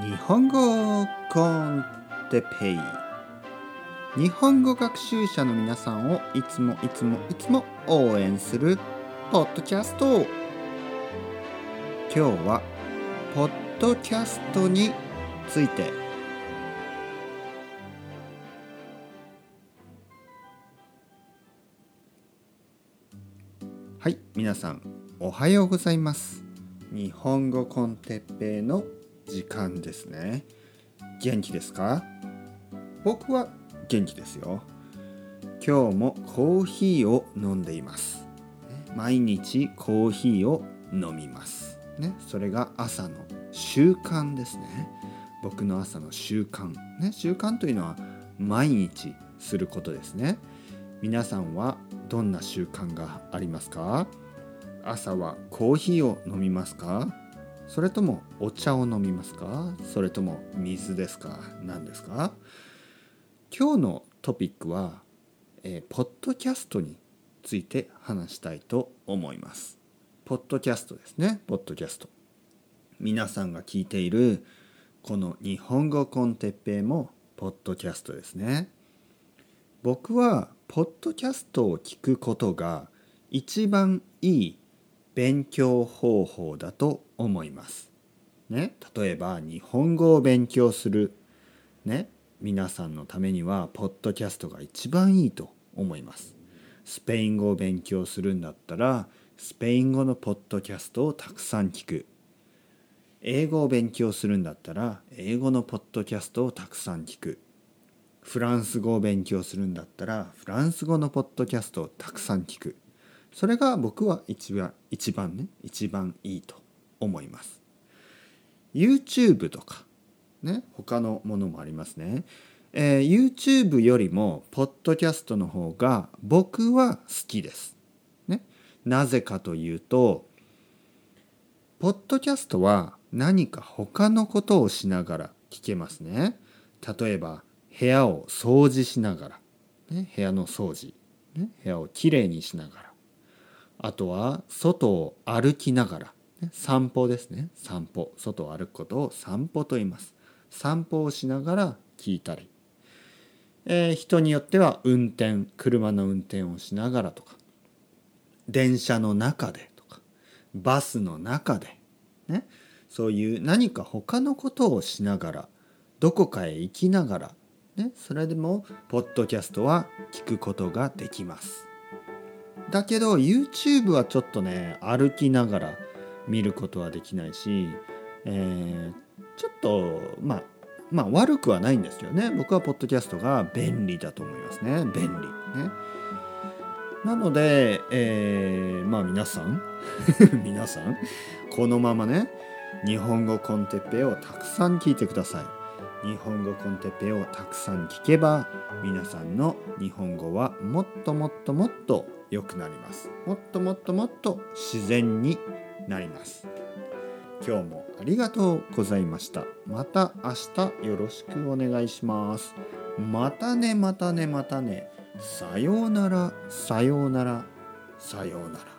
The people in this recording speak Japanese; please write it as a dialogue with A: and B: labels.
A: 日本語コンテペイ。日本語学習者の皆さんをいつもいつもいつも応援するポッドキャスト。今日はポッドキャストについて。はい皆さんおはようございます。日本語コンテッペの時間ですね。元気ですか？僕は元気ですよ。今日もコーヒーを飲んでいます。毎日コーヒーを飲みます。ねそれが朝の習慣ですね。僕の朝の習慣。ね習慣というのは毎日することですね。皆さんはどんな習慣がありますか？朝はコーヒーを飲みますか？それともお茶を飲みますか？それとも水ですか？何ですか？今日のトピックは、えー、ポッドキャストについて話したいと思います。ポッドキャストですね。ポッドキャスト。皆さんが聞いているこの日本語コンテッペイもポッドキャストですね。僕はポッドキャストを聞くことが一番いい勉強方法だと思います。ね、例えば日本語を勉強する、ね、皆さんのためにはポッドキャストが一番いいと思います。スペイン語を勉強するんだったらスペイン語のポッドキャストをたくさん聞く。英語を勉強するんだったら英語のポッドキャストをたくさん聞く。フランス語を勉強するんだったらフランス語のポッドキャストをたくさん聞く。それが僕は一番一番ね一番いいと思います。YouTube とかね他のものもありますね、えー、YouTube よりもポッドキャストの方が僕は好きです。ね。なぜかというとポッドキャストは何か他のことをしながら聞けますね。例えば部屋を掃除しながら、ね、部屋の掃除、ね、部屋をきれいにしながら。あとは外を歩きながら、散歩ですね。散歩。外を歩くことを散歩と言います。散歩をしながら聞いたり、えー、人によっては運転車の運転をしながらとか。電車の中でとか。バスの中で、ね、そういう何か他のことをしながら。どこかへ行きながら、ね、それでもポッドキャストは聞くことができます。だけど YouTube はちょっとね歩きながら見ることはできないし、えー、ちょっとまあまあ悪くはないんですよね。僕はポッドキャストが便利だと思いますね。便利。ね。なので、えー、まあ皆さん 皆さんこのままね日本語コンテッペをたくさん聞いてください。日本語コンテッペをたくさん聞けば皆さんの日本語はもっともっともっと良くなります。もっともっともっと自然になります。今日もありがとうございました。また明日よろしくお願いします。またねまたねまたね。さようならさようならさようなら。